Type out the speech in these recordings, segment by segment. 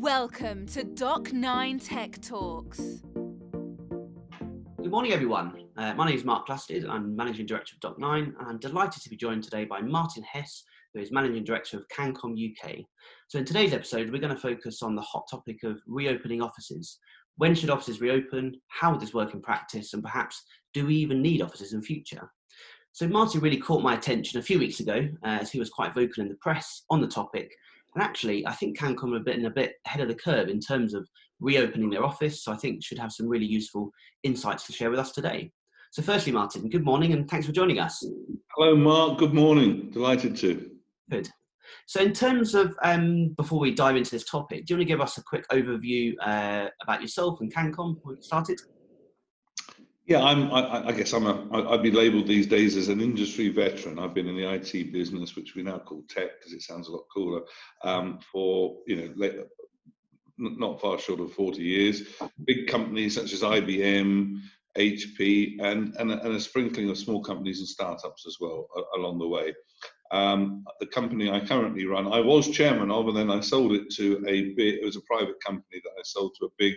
Welcome to Doc 9 Tech Talks. Good morning, everyone. Uh, my name is Mark Plastid. I'm Managing Director of Doc9, and I'm delighted to be joined today by Martin Hess, who is Managing Director of Cancom UK. So, in today's episode, we're going to focus on the hot topic of reopening offices. When should offices reopen? How would this work in practice? And perhaps, do we even need offices in future? So, Martin really caught my attention a few weeks ago uh, as he was quite vocal in the press on the topic and actually, I think Cancom are a bit in a bit ahead of the curve in terms of reopening their office. So I think should have some really useful insights to share with us today. So firstly, Martin, good morning and thanks for joining us. Hello, Mark. Good morning. Delighted to. Good. So in terms of, um, before we dive into this topic, do you want to give us a quick overview uh, about yourself and Cancom before we started? Yeah, I'm. I, I guess I'm a. I'd be labelled these days as an industry veteran. I've been in the IT business, which we now call tech, because it sounds a lot cooler, um, for you know, not far short of 40 years. Big companies such as IBM, HP, and and and a sprinkling of small companies and startups as well along the way. Um, the company I currently run, I was chairman of, and then I sold it to a big, it was a private company that I sold to a big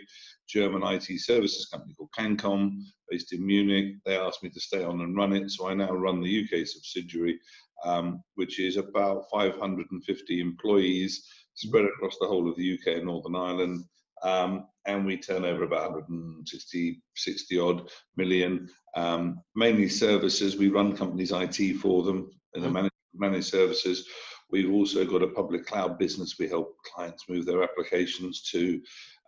German IT services company called Cancom, based in Munich. They asked me to stay on and run it, so I now run the UK subsidiary, um, which is about 550 employees spread across the whole of the UK and Northern Ireland. Um, and we turn over about 160, 60 odd million, um, mainly services. We run companies' IT for them in the mm-hmm. managed, managed services. We've also got a public cloud business. We help clients move their applications to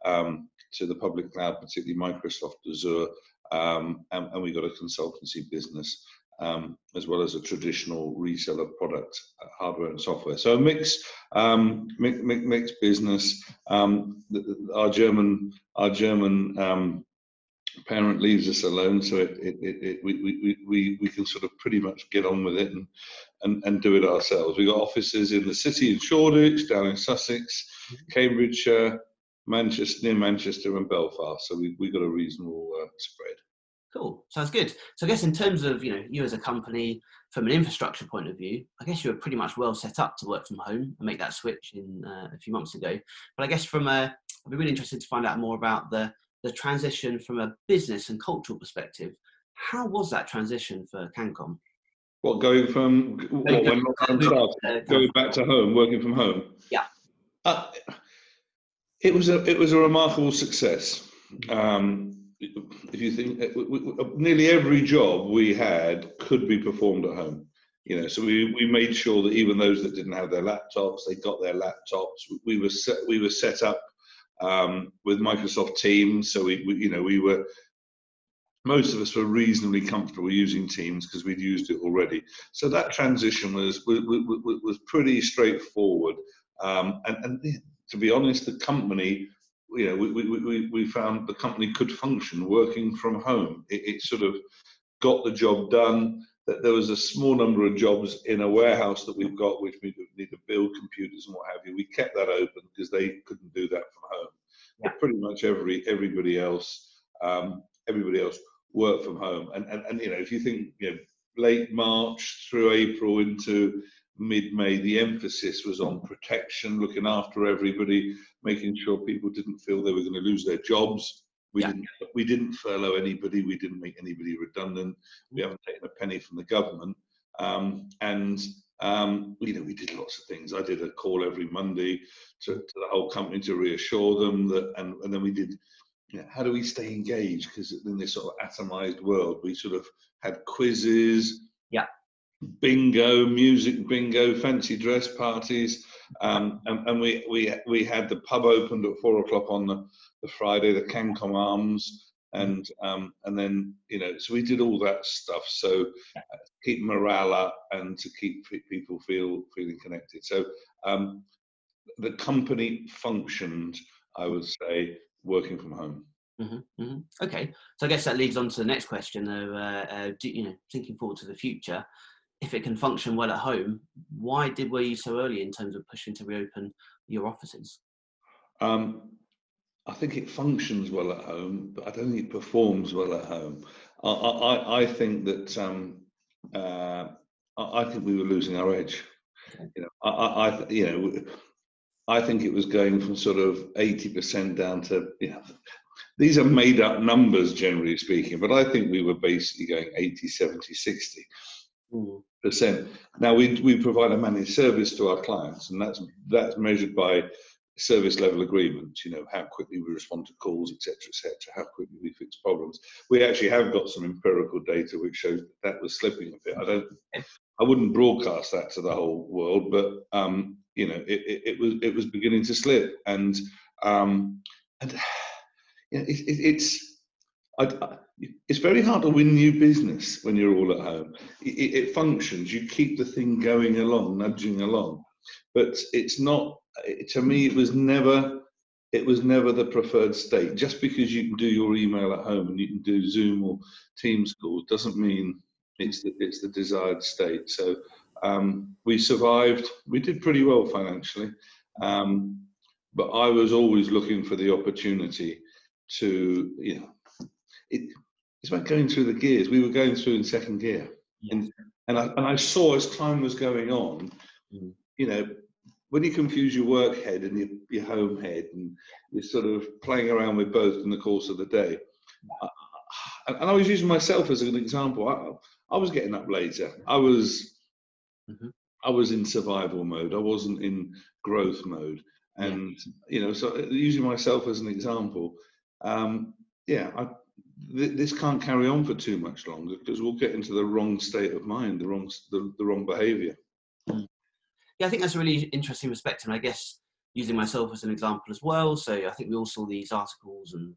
um, to the public cloud, particularly Microsoft Azure, um, and, and, we've got a consultancy business. Um, as well as a traditional reseller product, uh, hardware and software. So a mix, um, mix, mix business. Um, our German, our German um, parent leaves us alone, so it, it, it, we, we, we, we can sort of pretty much get on with it and, and, and do it ourselves. We've got offices in the city in Shoreditch, down in Sussex, mm-hmm. Cambridgeshire, Manchester, near Manchester and Belfast. So we, we've got a reasonable uh, spread. Cool, sounds good. So I guess in terms of you know you as a company, from an infrastructure point of view, I guess you were pretty much well set up to work from home and make that switch in uh, a few months ago. But I guess from a, I'd be really interested to find out more about the the transition from a business and cultural perspective. How was that transition for Cancom? What going from what, when lockdown going back to home, working from home? Yeah. Uh, it was a it was a remarkable success. Um, if you think uh, nearly every job we had could be performed at home you know so we, we made sure that even those that didn't have their laptops they got their laptops we were set we were set up um, with Microsoft Teams. So we, we, you know, we were most of us were reasonably comfortable using Teams because we'd used it already. So that transition was was, was pretty straightforward. Um, and, and to be honest, the company, you know, we, we, we, found the company could function working from home. It, it sort of got the job done that there was a small number of jobs in a warehouse that we've got which we need to build computers and what have you. We kept that open because they couldn't do that from home. Yeah. But pretty much every everybody else um, everybody else worked from home. And, and and you know if you think you know late March through April into mid May, the emphasis was on protection, looking after everybody, making sure people didn't feel they were going to lose their jobs. We yeah. didn't we didn't furlough anybody. We didn't make anybody redundant. We haven't taken a penny from the government. Um, and um, you know, we did lots of things. I did a call every Monday to, to the whole company to reassure them that, and, and then we did. You know, how do we stay engaged? Because in this sort of atomized world, we sort of had quizzes, yeah, bingo, music bingo, fancy dress parties, um, and, and we we we had the pub opened at four o'clock on the the Friday, the Cancom Arms, and um, and then you know, so we did all that stuff. So uh, keep morale up and to keep people feel feeling connected. So um, the company functioned, I would say, working from home. Mm-hmm, mm-hmm. Okay, so I guess that leads on to the next question, though. Uh, uh, do, you know, thinking forward to the future, if it can function well at home, why did were you so early in terms of pushing to reopen your offices? Um, I think it functions well at home, but I don't think it performs well at home. I, I, I think that um, uh, I think we were losing our edge. You know, I, I you know, I think it was going from sort of 80% down to, you know, these are made up numbers generally speaking, but I think we were basically going 80, 70, 60 percent. Now we we provide a managed service to our clients, and that's that's measured by service level agreements. You know how quickly we respond to calls, etc., etc. How quickly we fix problems. We actually have got some empirical data which shows that, that was slipping a bit. I don't. I wouldn't broadcast that to the whole world, but um, you know, it, it, it, was it was beginning to slip, and um, and you know, it, it's I, it's very hard to win new business when you're all at home. It, it, functions. You keep the thing going along, nudging along, but it's not. To me, it was never. It was never the preferred state. Just because you can do your email at home and you can do Zoom or Teams calls doesn't mean it's the, it's the desired state. So um, we survived. We did pretty well financially, um, but I was always looking for the opportunity to, you know, it, it's about going through the gears. We were going through in second gear, and and I, and I saw as time was going on, mm. you know, when you confuse your work head and your, your home head, and you're sort of playing around with both in the course of the day. and I was using myself as an example. I, I was getting up later. I was, mm-hmm. I was in survival mode. I wasn't in growth mode, and yeah. you know, so using myself as an example. Um, yeah, I, this can't carry on for too much longer because we'll get into the wrong state of mind, the wrong the, the wrong behaviour. Hmm. Yeah, I think that's a really interesting perspective. And I guess using myself as an example as well. So I think we all saw these articles and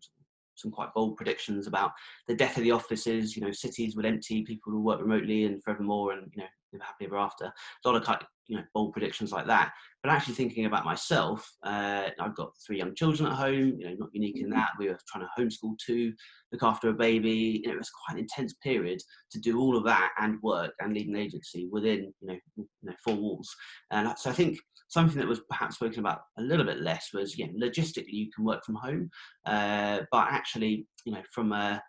some quite bold predictions about the death of the offices. You know, cities would empty, people would work remotely and forevermore, and you know, live happily ever after. A lot of kind, you know bold predictions like that. But actually thinking about myself, uh, I've got three young children at home. You know, not unique in that. We were trying to homeschool two, look after a baby. You know, it was quite an intense period to do all of that and work and lead an agency within you know, you know four walls. And so I think something that was perhaps spoken about a little bit less was, you know, logistically you can work from home, uh, but actually, you know, from a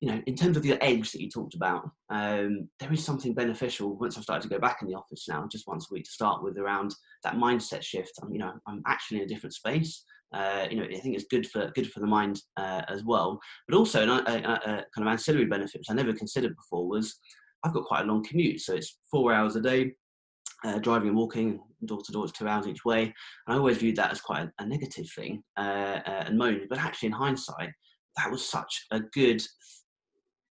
you know, in terms of the edge that you talked about, um, there is something beneficial once I've started to go back in the office now, just once a week to start with, around that mindset shift. I'm, you know, I'm actually in a different space. Uh, you know, I think it's good for good for the mind uh, as well. But also, a, a, a, kind of ancillary benefit which I never considered before was I've got quite a long commute, so it's four hours a day. Uh, driving and walking door to door is two hours each way. And I always viewed that as quite a, a negative thing uh, uh, and moan. But actually, in hindsight, that was such a good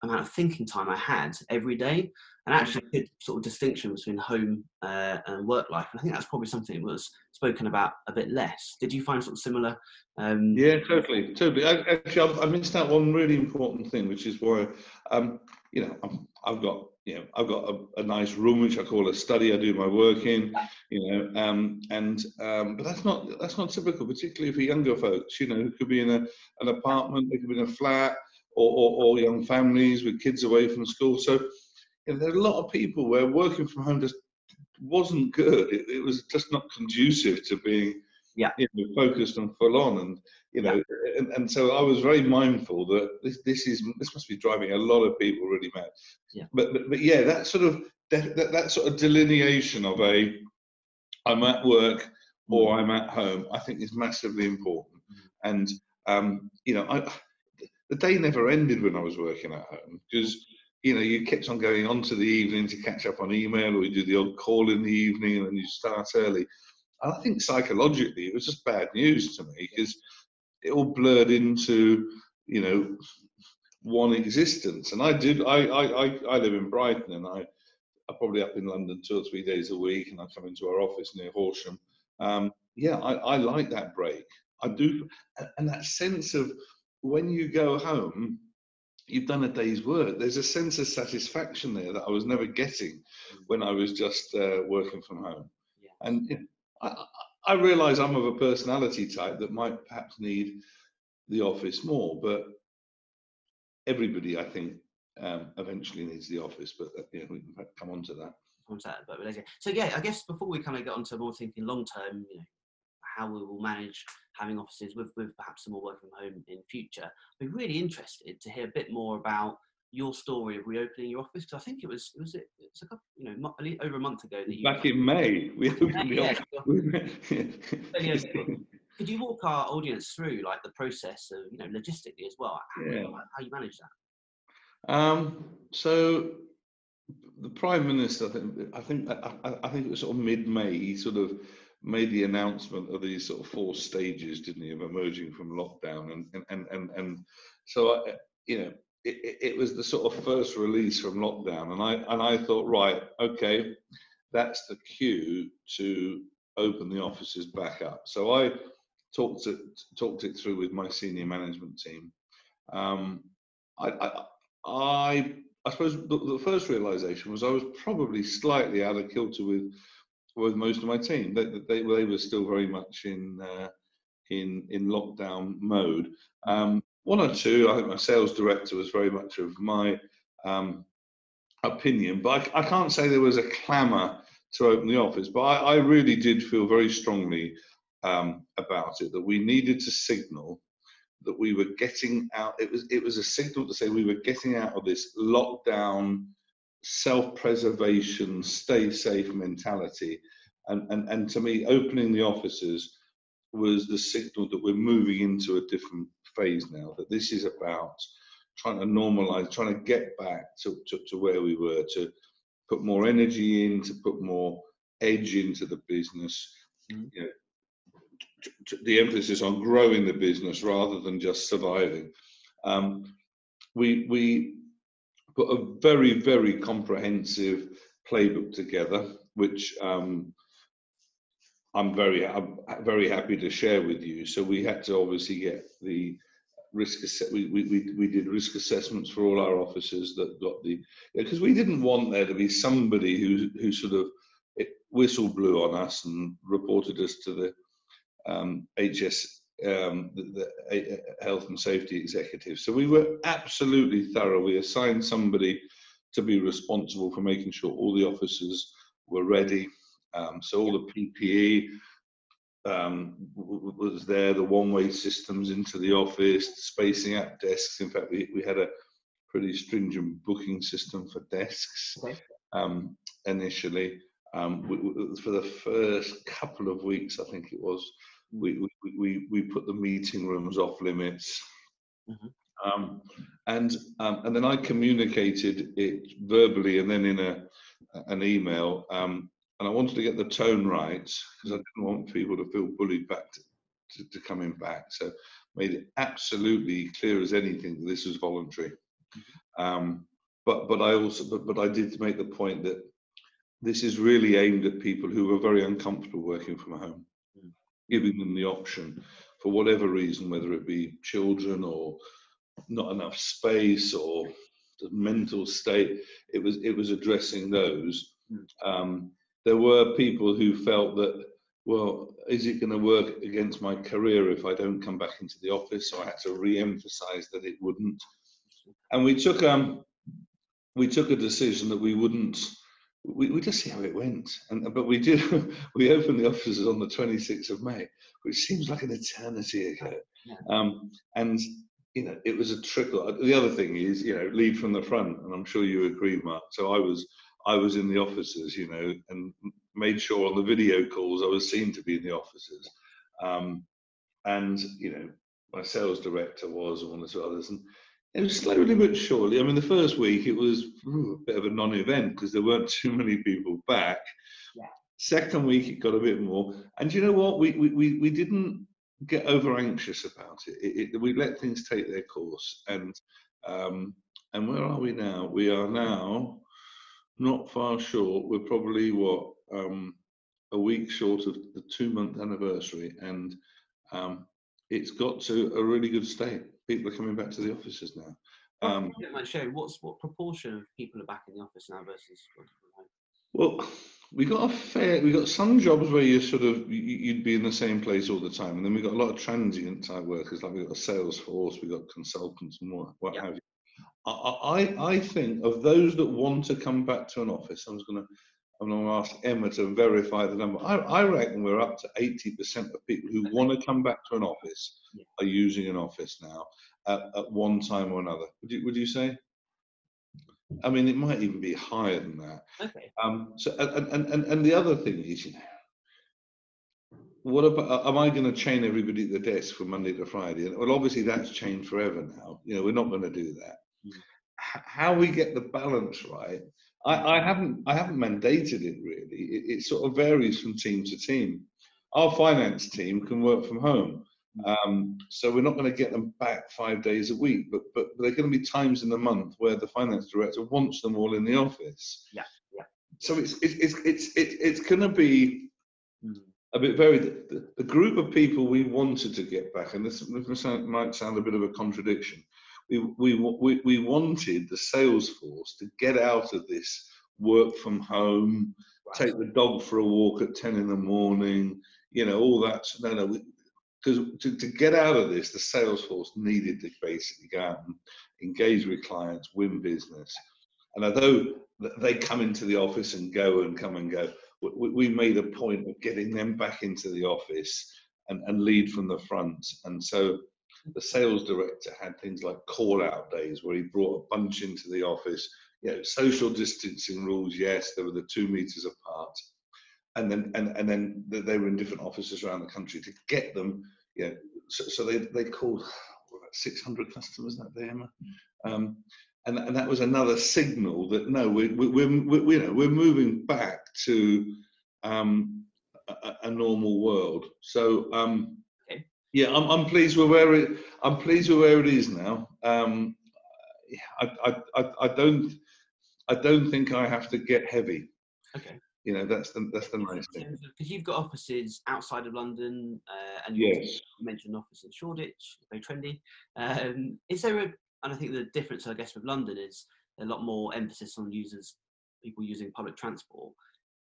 amount of thinking time I had every day, and actually a good sort of distinction between home uh, and work life. And I think that's probably something that was spoken about a bit less. Did you find sort of similar? Um... Yeah, totally, totally. I, actually, I missed out one really important thing, which is why, um, you know, i have got you know I've got a, a, nice room which I call a study. I do my work in, you know, um, and um, but that's not that's not typical, particularly for younger folks. You know, who could be in a, an apartment, they could be in a flat or, or, or young families with kids away from school. So you know, there are a lot of people where working from home just wasn't good. It, it was just not conducive to being yeah. you know, focused and full on. And you know, yeah. and, and so I was very mindful that this this is this must be driving a lot of people really mad. Yeah. But but, but yeah, that sort of that, that, that sort of delineation of a I'm at work or mm. I'm at home, I think is massively important. Mm. And um, you know, I the day never ended when I was working at home because you know you kept on going on to the evening to catch up on email or you do the odd call in the evening and then you start early. And I think psychologically it was just bad news to me because it all blurred into you know one existence. And I did I I I, live in Brighton and I I'm probably up in London two or three days a week and I come into our office near Horsham. Um, yeah, I, I like that break. I do, and that sense of when you go home, you've done a day's work. There's a sense of satisfaction there that I was never getting when I was just uh, working from home. Yeah. And you know, I, I realize I'm of a personality type that might perhaps need the office more, but everybody, I think, um, eventually needs the office. But uh, yeah, we can come on to that. So yeah, I guess before we kind of get on to more thinking long term, you know, how we will manage having offices with, with perhaps some more work from home in future. I'd be really interested to hear a bit more about your story of reopening your office? Because I think it was it was it, it's a couple, you know over a month ago that you back in May we opened the office. Could you walk our audience through like the process of you know logistically as well? How, Yeah. how you manage that? Um, so the prime minister, I think, I think, I, I- I think it was sort of mid-May. He sort of made the announcement of these sort of four stages, didn't he, of emerging from lockdown, and and and and, and so I, you know, it, it- it was the sort of first release from lockdown, and I and I thought, right, okay, that's the cue to open the offices back up. So I talked it talked it through with my senior management team. Um, I, I I I suppose the, the first realization was I was probably slightly out of kilter with with most of my team. They they, they were still very much in uh, in in lockdown mode. Um, one or two, I think my sales director was very much of my um, opinion, but I, I can't say there was a clamour to open the office. But I, I really did feel very strongly um, about it that we needed to signal that we were getting out. It was it was a signal to say we were getting out of this lockdown, self-preservation, stay safe mentality, and and and to me, opening the offices was the signal that we're moving into a different phase now. That this is about trying to normalize, trying to get back to, to, to where we were, to put more energy in, to put more edge into the business. Mhm. You know, t- t- the emphasis on growing the business rather than just surviving. Um, we we put a very very comprehensive playbook together, which um, I'm very I'm very happy to share with you. So we had to obviously get the risk ass- we, we, we, did risk assessments for all our officers that got the because we didn't want there to be somebody who who sort of whistle blew on us and reported us to the um, HS um, the, the health and safety executive. So we were absolutely thorough. We assigned somebody to be responsible for making sure all the officers were ready. Um, so all the PPE um, was there, the one-way systems into the office, spacing out desks. In fact, we, we had a pretty stringent booking system for desks um, initially. Um, we, for the first couple of weeks, I think it was, we, we, we, we put the meeting rooms off limits. Mhm. Um, and um, and then I communicated it verbally and then in a an email. Um, and I wanted to get the tone right because I didn't want people to feel bullied back to, to, to coming back. So made it absolutely clear as anything that this was voluntary. Um, but but I also but, but I did make the point that this is really aimed at people who are very uncomfortable working from home. Giving them the option for whatever reason, whether it be children or not enough space or the mental state. It was it was addressing those. Mm. Um, there were people who felt that well, is it going to work against my career if I don't come back into the office? So I had to re-emphasize that it wouldn't. And we took um we took a decision that we wouldn't. We, we just see how it went, and but we did. We opened the offices on the 26th of May, which seems like an eternity ago. Yeah. Um, and you know, it was a trickle. The other thing is, you know, lead from the front, and I'm sure you agree, Mark. So I was, I was in the offices, you know, and made sure on the video calls I was seen to be in the offices, um, and you know, my sales director was, and one or two others, and it was slowly but surely. I mean, the first week it was ooh, a bit of a non-event because there weren't too many people back. Yeah. Second week it got a bit more, and you know what? We we we, we didn't get over anxious about it. It, it. We let things take their course, and um, and where are we now? We are now not far short. We're probably what um, a week short of the two-month anniversary, and um, it's got to a really good state. People are coming back to the offices now. Um, you don't mind sharing, what's what proportion of people are back in the office now versus working from home? Well, we got a fair. We got some jobs where you sort of you- you'd be in the same place all the time, and then we got a lot of transient type workers. Like we got a sales force, we got consultants, and what what have you. I, I I think of those that want to come back to an office. I'm just gonna I'm gonna ask Emma to verify the number. I, I reckon we're up to 80% of people who want to come back to an office Yeah. are using an office now at, at one time or another. Would you would you say? I mean, it might even be higher than that. Okay. Um, so, and, and, and, and the other thing is, you know, what about, am I going to chain everybody at the desk from Monday to Friday? And, well, obviously that's chained forever now. You know, we're not going to do that. Mm. How we get the balance right, I, I haven't, I haven't mandated it really. It, it sort of varies from team to team. Our finance team can work from home. Um, so we're not going to get them back five days a week, but but there are going to be times in the month where the finance director wants them all in the office. Yeah, yeah. So it's it's it's it's it's, it's going to be Mm. a bit varied. The, the group of people we wanted to get back, and this, this might sound a bit of a contradiction. We, we we we wanted the sales force to get out of this work from home, Right. take the dog for a walk at 10 in the morning, you know, all that. No, no, because to, to get out of this, the sales force needed to basically go out and engage with clients, win business. And although they come into the office and go and come and go, we, we made a point of getting them back into the office and, and lead from the front. And so the sales director had things like call out days where he brought a bunch into the office you know, social distancing rules, yes, there were the two meters apart. And then, and, and then they were in different offices around the country to get them, you know, so, so they, they called what, about 600 customers that day, Emma. Um, and, and that was another signal that no, we, we, we're, we, we, you know, we're moving back to um, a, a- normal world. So, um. Yeah, I'm, I'm pleased with where it, I'm pleased with where it is now. Um, I, I, I, I don't, I don't think I have to get heavy. Okay. You know, that's the that's the nice thing. Because you've got offices outside of London, uh, and you Yes. mentioned an office in Shoreditch, very trendy. Um, is there a, and I think the difference, I guess, with London is a lot more emphasis on users, people using public transport.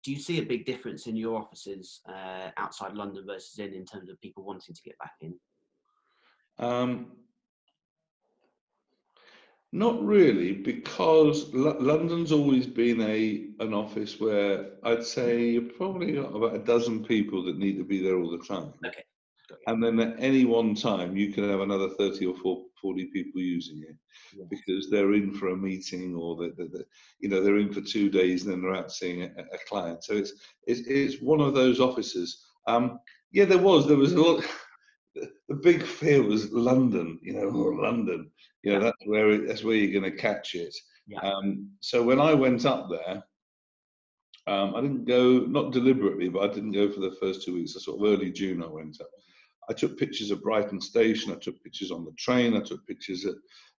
Do you see a big difference in your offices uh, outside London versus in, in terms of people wanting to get back in? Um, not really, because L- London's always been a an office where I'd say you've probably got about a dozen people that need to be there all the time. Okay. And then at any one time, you can have another 30 or 40 people using it Yes. because they're in for a meeting or they, they, they, you know they're in for two days and then they're out seeing a, a client. So it's, it's it's one of those offices. Um, yeah, there was there was a lot. The big fear was London, you know, or London. You know, that's where it, that's where you're going to catch it. Yeah. Um, so when I went up there, um, I didn't go not deliberately, but I didn't go for the first two weeks. So sort of early June, I went up. I took pictures of Brighton Station. I took pictures on the train. I took pictures at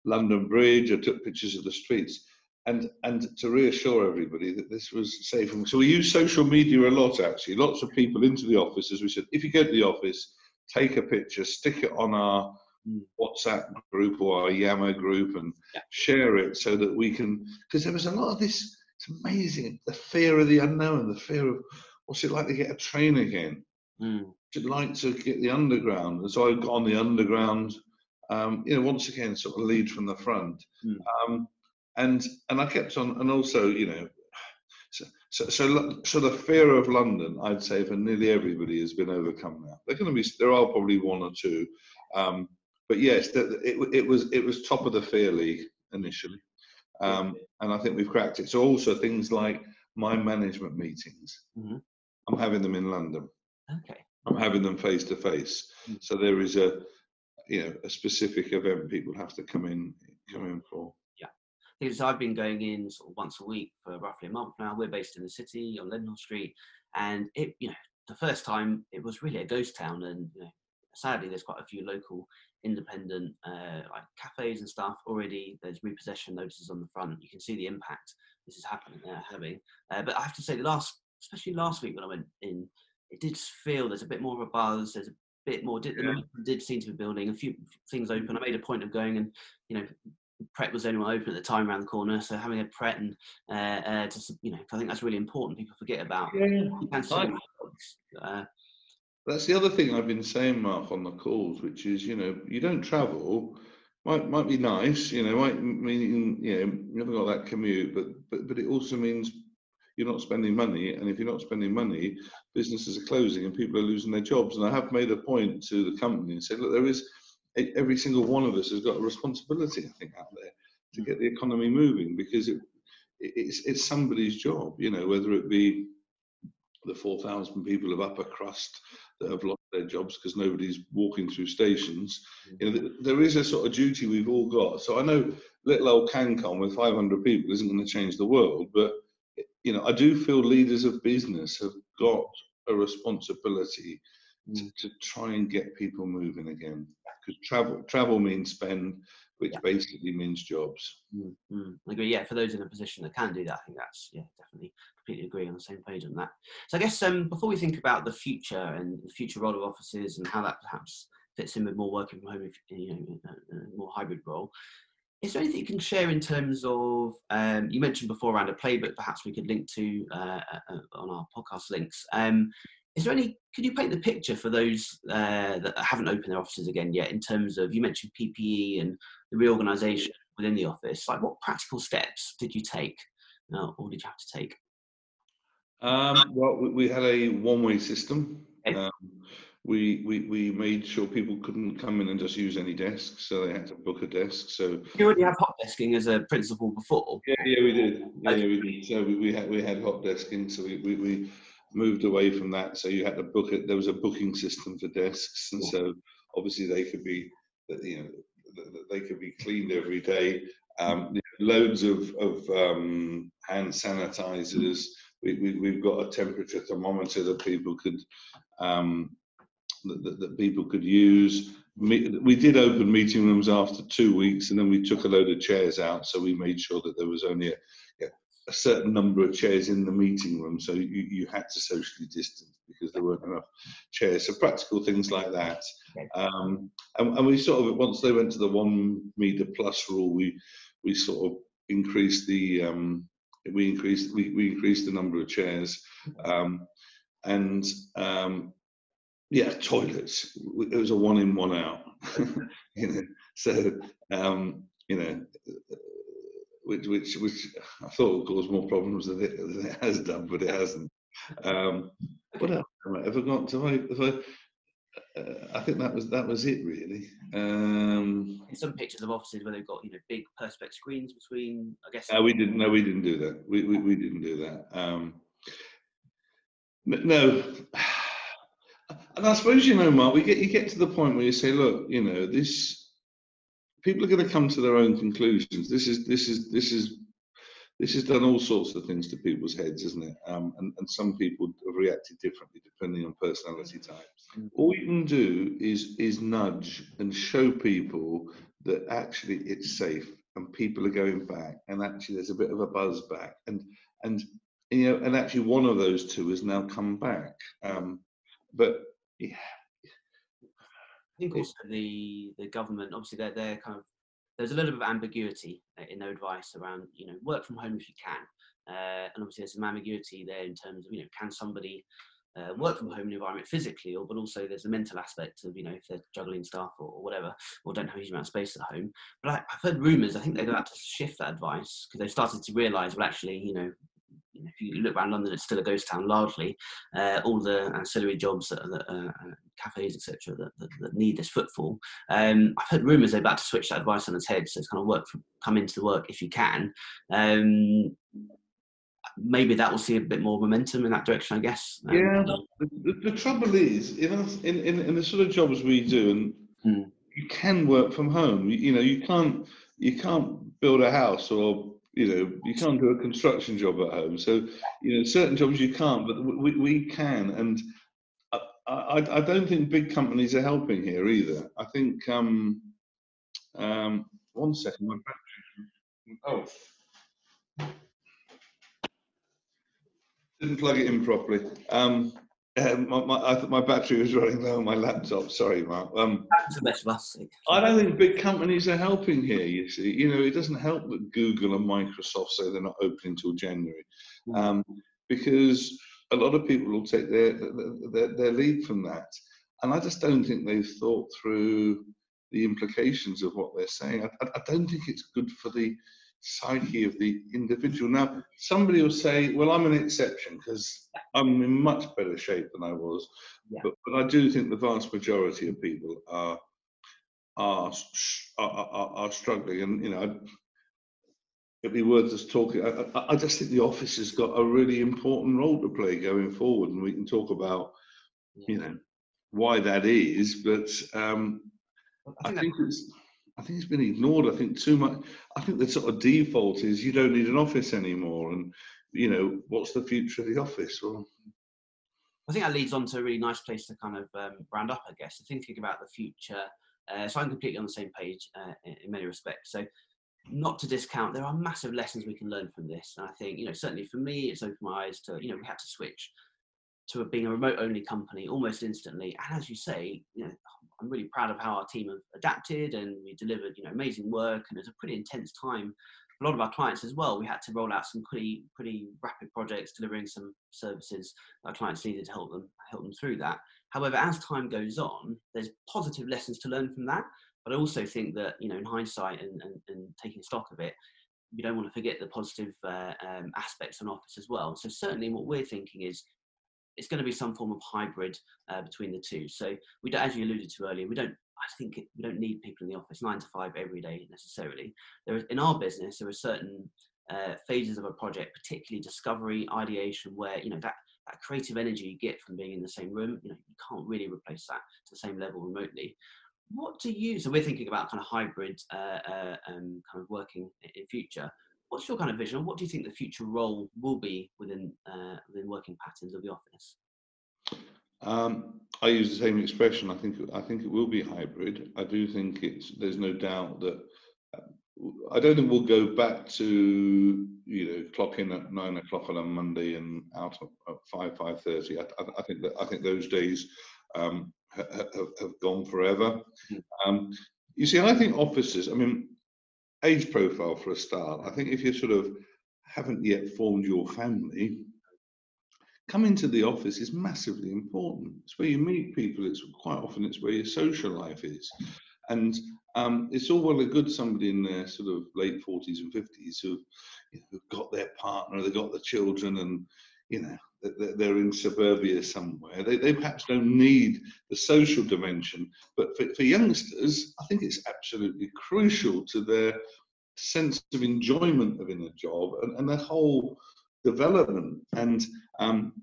London Bridge. I took pictures of the streets, and and to reassure everybody that this was safe. So we use social media a lot. Actually, lots of people into the office, as we said. If you go to the office, take a picture, stick it on our Mm. WhatsApp group or our Yammer group, and Yeah. share it so that we can. Because there was a lot of this. It's amazing the fear of the unknown, the fear of what's it like to get a train again Mm. Like to get the underground. And so I got on the underground, um, you know, once again, sort of lead from the front. Mm. Um, and and I kept on, and also, you know, so, so so so the fear of London, I'd say, for nearly everybody has been overcome now. There going to be there are probably one or two, um, but yes, the, it it was it was top of the fear league initially, um, and I think we've cracked it. So also things like my management meetings, Mhm. I'm having them in London. Okay. I'm having them face to face. So there is a, you know, a specific event people have to come in, come in for. Yeah, because I've been going in sort of once a week for roughly a month now. We're based in the city on Leadenhall Street, and it, you know, the first time it was really a ghost town, and you know, sadly, there's quite a few local independent uh, like cafes and stuff already. There's repossession notices on the front. You can see the impact this is happening, uh, having. Uh, but I have to say, the last, especially last week when I went in, it did feel there's a bit more of a buzz. There's a bit more. Did, the Yeah. did seem to be building. A few things open. I made a point of going and you know Pret was the only one open at the time around the corner, so having a Pret and uh, uh, to you know, I think that's really important. People forget about. You can still I- get dogs, uh, That's the other thing I've been saying, Mark, on the calls, which is, you know, you don't travel. Might might be nice, you know, might mean you know you haven't got that commute, but but but it also means you're not spending money, and if you're not spending money, businesses are closing and people are losing their jobs. And I have made a point to the company and said, look, there is every single one of us has got a responsibility, I think, out there to get the economy moving because it, it's it's somebody's job, you know, whether it be the 4,000 people of Upper Crust that have lost their jobs because nobody's walking through stations. You know, there is a sort of duty we've all got. So I know little old CanCom with 500 people isn't going to change the world, but you know, I do feel leaders of business have got a responsibility to, mm. to try and get people moving again. Because travel travel means spend, which yeah. basically means jobs. Mm-hmm. I agree. Yeah, for those in a position that can do that, I think that's yeah, definitely completely agree on the same page on that. So I guess um, before we think about the future and the future role of offices and how that perhaps fits in with more working from home, if, you know, a more hybrid role. Is there anything you can share in terms of? Um, you mentioned before around a playbook, perhaps we could link to uh, uh, on our podcast links. Um, is there any? Could you paint the picture for those uh, that haven't opened their offices again yet? In terms of you mentioned PPE and the reorganisation within the office. Like, what practical steps did you take, uh, or did you have to take? Um, well, we had a one-way system. Um, we, we we made sure people couldn't come in and just use any desk, so they had to book a desk. So you already have hot desking as a principle before. Yeah, yeah, we did. Yeah, okay. we did. So we, we had we had hot desking. So we, we, we moved away from that. So you had to book it. There was a booking system for desks, and so obviously they could be, you know, they could be cleaned every day. Um, loads of of um, hand sanitizers. We, we, have got a temperature thermometer that people could um, that, that, people could use. We did open meeting rooms after two weeks, and then we took a load of chairs out. So we made sure that there was only a, a certain number of chairs in the meeting room, so you, you had to socially distance because there weren't enough chairs. So practical things like that. Um, and, and, we sort of once they went to the one meter plus rule, we we sort of increased the um, we increased we, we increased the number of chairs, um, and um, yeah, toilets. It was a one in, one out. you know, so um, you know, which which which I thought would cause more problems than it, than it has done, but it hasn't. Um, what else have I ever got to? If I, uh, I think that was that was it really. Um, In some pictures of offices where they've got you know big perspex screens between. I guess. No, we didn't. No, we didn't do that. We we, we didn't do that. Um, no, and I suppose you know, Mark, we get you get to the point where you say, look, you know, this people are going to come to their own conclusions. This is this is this is this has done all sorts of things to people's heads, isn't it? Um, and, and some people have reacted differently depending on personality types. Mm. All you can do is is nudge and show people that actually it's safe and people are going back and actually there's a bit of a buzz back and and you know and actually one of those two has now come back. Um, but yeah. I think also the the government, obviously, they're they're kind of there's a little bit of ambiguity uh, in their advice around you know work from home if you can, uh, and obviously there's some ambiguity there in terms of you know can somebody uh, work from home environment physically, or but also there's a mental aspect of you know if they're juggling stuff or, or whatever, or don't have a huge amount of space at home. But I, have heard rumours. I think they're about to shift that advice because they've started to realise well actually you know if you look around London, it's still a ghost town largely. Uh, all the ancillary jobs, that, that uh, cafes, etc., that, that, that, need this footfall. Um, I've heard rumours they're about to switch that advice on its head, so it's kind of work from, come into the work if you can. Um, maybe that will see a bit more momentum in that direction, I guess. Um, yeah. The, the, trouble is, in, in, in, in, the sort of jobs we do, and hmm. you can work from home. You, you know, you can't you can't build a house or you know, you can't do a construction job at home. So, you know, certain jobs you can't, but we, we can. And I, I, I don't think big companies are helping here either. I think, um, um, one second, my battery. Oh. Didn't plug it in properly. Um, um, my, my, I my battery was running low on my laptop. Sorry, Mark. Um, the best of us. I don't think big companies are helping here. You see, you know, it doesn't help that Google and Microsoft say they're not opening until January, hmm. um, because a lot of people will take their, their their lead from that, and I just don't think they've thought through the implications of what they're saying. I, I don't think it's good for the psyche of the individual. Now, somebody will say, well, I'm an exception because I'm in much better shape than I was. Yeah. But, but I do think the vast majority of people are are, are, are, are struggling. And, you know, it'd be worth us talking. I, I, just think the office has got a really important role to play going forward, and we can talk about, you know, why that is. But um, I think, I think it's. I think it's been ignored. I think too much. I think the sort of default is you don't need an office anymore, and you know what's the future of the office? Well, I think that leads on to a really nice place to kind of um, round up, I guess, thinking about the future. Uh, so I'm completely on the same page uh, in, many respects. So not to discount, there are massive lessons we can learn from this. And I think, you know, certainly for me, it's opened my eyes to, you know, we had to switch to being a remote only company almost instantly. And as you say, you know, I'm really proud of how our team have adapted and we delivered, you know, amazing work. And it's a pretty intense time. A lot of our clients as well, we had to roll out some pretty, pretty rapid projects, delivering some services our clients needed to help them, help them through that. However, as time goes on, there's positive lessons to learn from that. But I also think that, you know, in hindsight and, and, and taking stock of it, we don't want to forget the positive uh, um, aspects on Office as well. So certainly what we're thinking is it's going to be some form of hybrid uh, between the two. So we don't, as you alluded to earlier, we don't. I think it, we don't need people in the office nine to five every day necessarily. There is in our business there are certain uh, phases of a project, particularly discovery, ideation, where you know that that creative energy you get from being in the same room. You know you can't really replace that to the same level remotely what do you so we're thinking about kind of hybrid uh, uh, um, kind of working in future what's your kind of vision what do you think the future role will be within uh, within working patterns of the office um, I use the same expression. I think I think it will be hybrid. I do think it's. There's no doubt that. Uh, I don't think we'll go back to you know clock in at nine o'clock on a Monday and out at five five thirty. I, I, I think that I think those days um, have, have gone forever. Hmm. Um, you see, I think offices. I mean, age profile for a start, I think if you sort of haven't yet formed your family, coming to the office is massively important. It's where you meet people. It's quite often it's where your social life is, and um, it's all well and good somebody in their sort of late forties and fifties who've, you know, who've got their partner, they've got the children, and you know they're in suburbia somewhere. They, they perhaps don't need the social dimension, but for, for youngsters, I think it's absolutely crucial to their sense of enjoyment of in a job and, and their whole development. And um,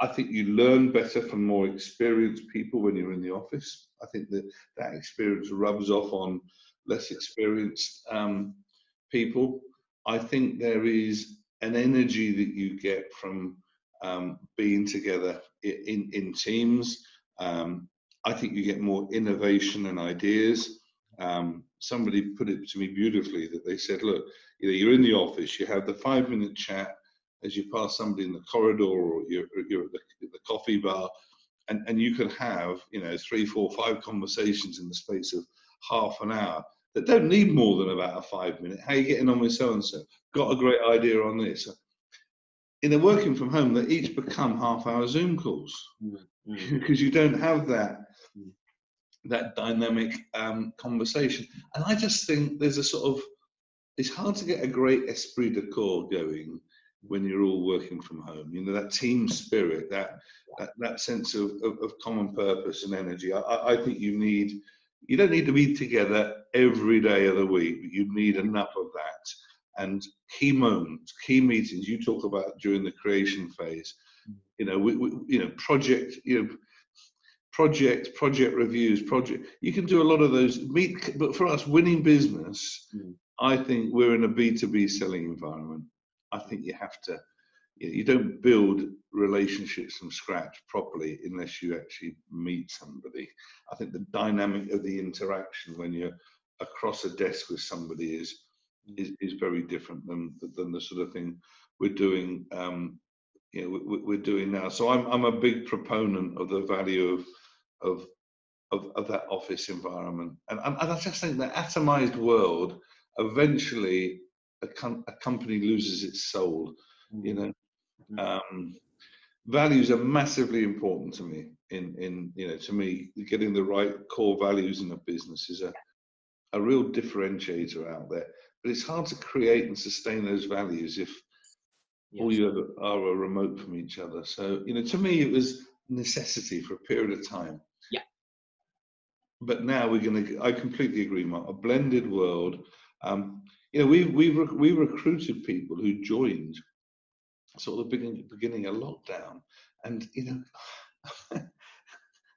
I think you learn better from more experienced people when you're in the office. I think that that experience rubs off on less experienced um, people. I think there is an energy that you get from um, being together in, in teams. Um, I think you get more innovation and ideas. Um, somebody put it to me beautifully that they said, look, you're in the office, you have the five minute chat as you pass somebody in the corridor or you're, you're at, the, the coffee bar, and, and you can have, you know, three, four, five conversations in the space of half an hour that don't need more than about a five minute. How are you getting on with so and so? Got a great idea on this in a working from home, they each become half-hour Zoom calls mm-hmm. because you don't have that mm. that dynamic um, conversation. And I just think there's a sort of it's hard to get a great esprit de corps going when you're all working from home. You know that team spirit, that that, that sense of, of, of, common purpose and energy. I, I think you need you don't need to be together every day of the week, you need enough of that and key moments, key meetings you talk about during the creation phase. You know, we, we, you know, project, you know, project, project reviews, project. You can do a lot of those. Meet, but for us, winning business, mm. I think we're in a B two B selling environment. I think you have to. You don't build relationships from scratch properly unless you actually meet somebody. I think the dynamic of the interaction when you're across a desk with somebody is is, is very different than than the sort of thing we're doing um, you know we, we're doing now. So I'm I'm a big proponent of the value of of of, of that office environment. And, and I just think the atomized world eventually a, com- a company loses its soul you know? Mm-hmm. um, values are massively important to me in in you know to me getting the right core values in a business is a a real differentiator out there but it's hard to create and sustain those values if yes. all you are are remote from each other. So, you know, to me, it was necessity for a period of time. Yeah. But now we're going to, I completely agree, Mark, a blended world. Um, you know, we've we've we recruited people who joined sort of the beginning beginning of lockdown, and you know.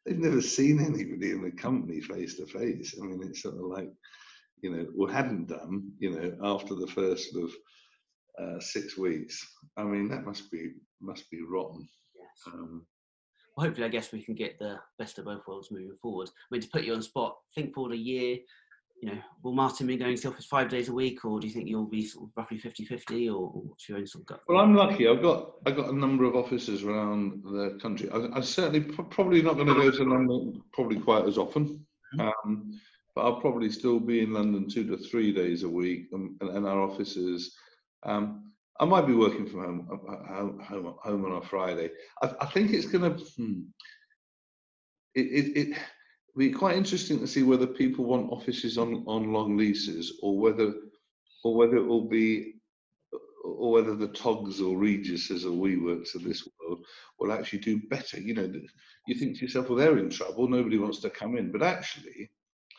they've never seen anybody in the company face to face. I mean, it's sort of like, you know, or hadn't done, you know, after the first sort of uh, six weeks. I mean, that must be must be rotten. Yes. Um, well, hopefully, I guess we can get the best of both worlds moving forward. I mean, to put you on spot, think forward a year. You know, will Martin be going to the office five days a week, or do you think you'll be sort of roughly 50-50, or what's your own sort of gut? Well, I'm lucky. I've got I've got a number of offices around the country. I, am certainly probably not going to go to London probably quite as often. Mm-hmm. Um, but I'll probably still be in London two to three days a week, and, and our offices um, I might be working from home uh, uh, home, home, home on a Friday. I, I think it's going to hmm, it, it, it be quite interesting to see whether people want offices on, on long leases or whether or whether it will be or whether the Togs or Reguses or WeWorks of this world will actually do better. You know, you think to yourself, well, they're in trouble. Nobody wants to come in, but actually,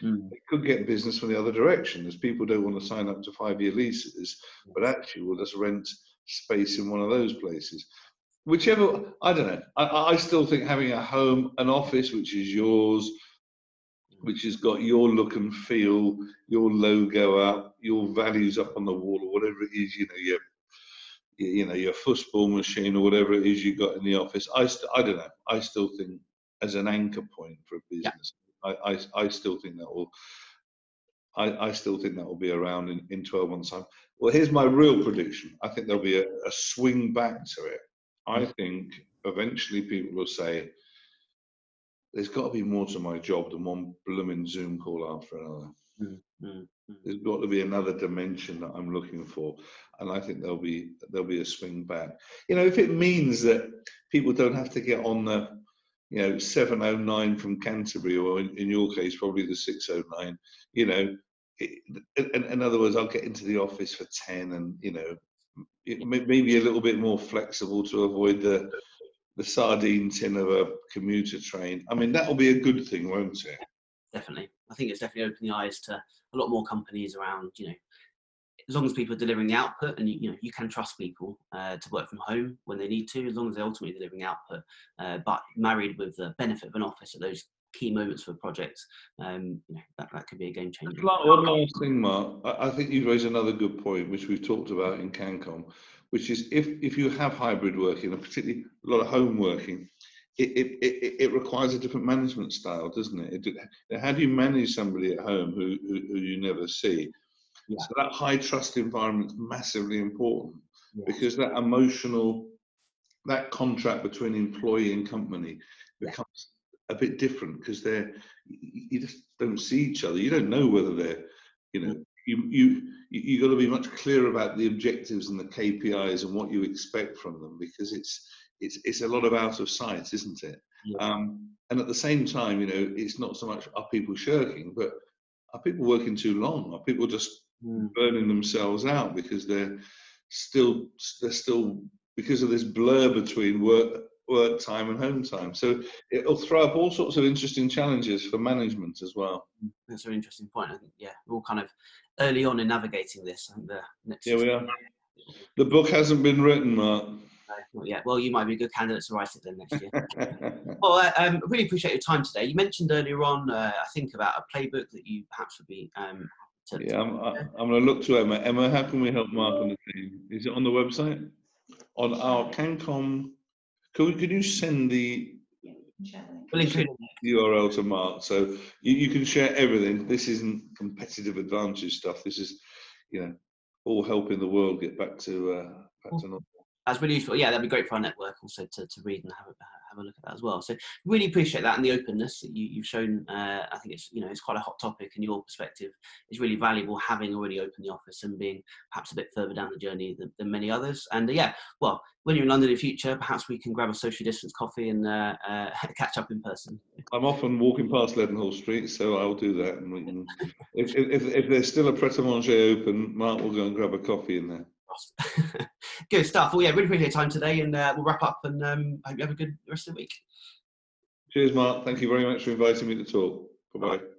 Mm. It could get business from the other direction as people don't want to sign up to five year leases, but actually will just rent space in one of those places. Whichever, I don't know. I, I still think having a home, an office which is yours, which has got your look and feel, your logo up, your values up on the wall, or whatever it is, you know, your you know your football machine or whatever it is you got in the office. I st- I don't know. I still think as an anchor point for a business, I, I, I still think that will. I, I still think that will be around in, in 12 months' time. Well, here's my real prediction. I think there'll be a, a swing back to it. I mm. think eventually people will say, there's got to be more to my job than one blooming Zoom call after another. Mm, mm, mm. There's got to be another dimension that I'm looking for, and I think there'll be there'll be a swing back. You know, if it means that people don't have to get on the you know, 709 from Canterbury, or in, in your case, probably the 609, you know, it, in, in, other words, I'll get into the office for 10 and, you know, it may, maybe a little bit more flexible to avoid the, the sardine tin of a commuter train. I mean, that'll be a good thing, won't it? Definitely. I think it's definitely opened the eyes to a lot more companies around, you know, as long as people are delivering the output and you, you know you can trust people uh, to work from home when they need to as long as they're ultimately delivering output uh, but married with the benefit of an office at those key moments for projects um, you know that, that could be a game changer one last thing mark I, I think you've raised another good point which we've talked about in cancom which is if if you have hybrid working and particularly a lot of home working it, it, it, it, requires a different management style, doesn't it? it? How do you manage somebody at home who, who, who you never see? Yeah. So that high trust environment is massively important yeah. because that emotional, that contract between employee and company becomes yeah. a bit different because they're you just don't see each other. You don't know whether they're, you know, you you you have got to be much clearer about the objectives and the KPIs and what you expect from them because it's it's it's a lot of out of sight, isn't it? Yeah. Um, and at the same time, you know, it's not so much are people shirking, but are people working too long? Are people just mm. burning themselves out because they're still they're still because of this blur between work work time and home time. So it'll throw up all sorts of interesting challenges for management as well. Mm, that's an interesting point. I think yeah, we're all kind of early on in navigating this. I think the next yeah, we are. The book hasn't been written, Mark. not yet. Well, you might be a good candidate to write it then next year. well, I um, really appreciate your time today. You mentioned earlier on, uh, I think, about a playbook that you perhaps would be um, to, yeah, I'm, I'm going to look to Emma. Emma, how can we help Mark on the team? Is it on the website? On our CanCom, could, could you send the URL to Mark? So you, you can share everything. This isn't competitive advantage stuff. This is, you know, all helping the world get back to uh, back to normal that's really useful. Yeah, that'd be great for our network also to, to read and have a, have a look at that as well. So really appreciate that and the openness that you, you've shown. Uh, I think it's you know it's quite a hot topic, and your perspective is really valuable. Having already opened the office and being perhaps a bit further down the journey than, than many others. And uh, yeah, well, when you're in London in the future, perhaps we can grab a social distance coffee and uh, uh catch up in person. I'm often walking past Leadenhall Street, so I'll do that. And we can, if, if, if there's still a Pret a Manger open, Mark will go and grab a coffee in there. good stuff. Well, yeah, really appreciate your time today, and uh, we'll wrap up. And um, hope you have a good rest of the week. Cheers, Mark. Thank you very much for inviting me to talk. Bye bye.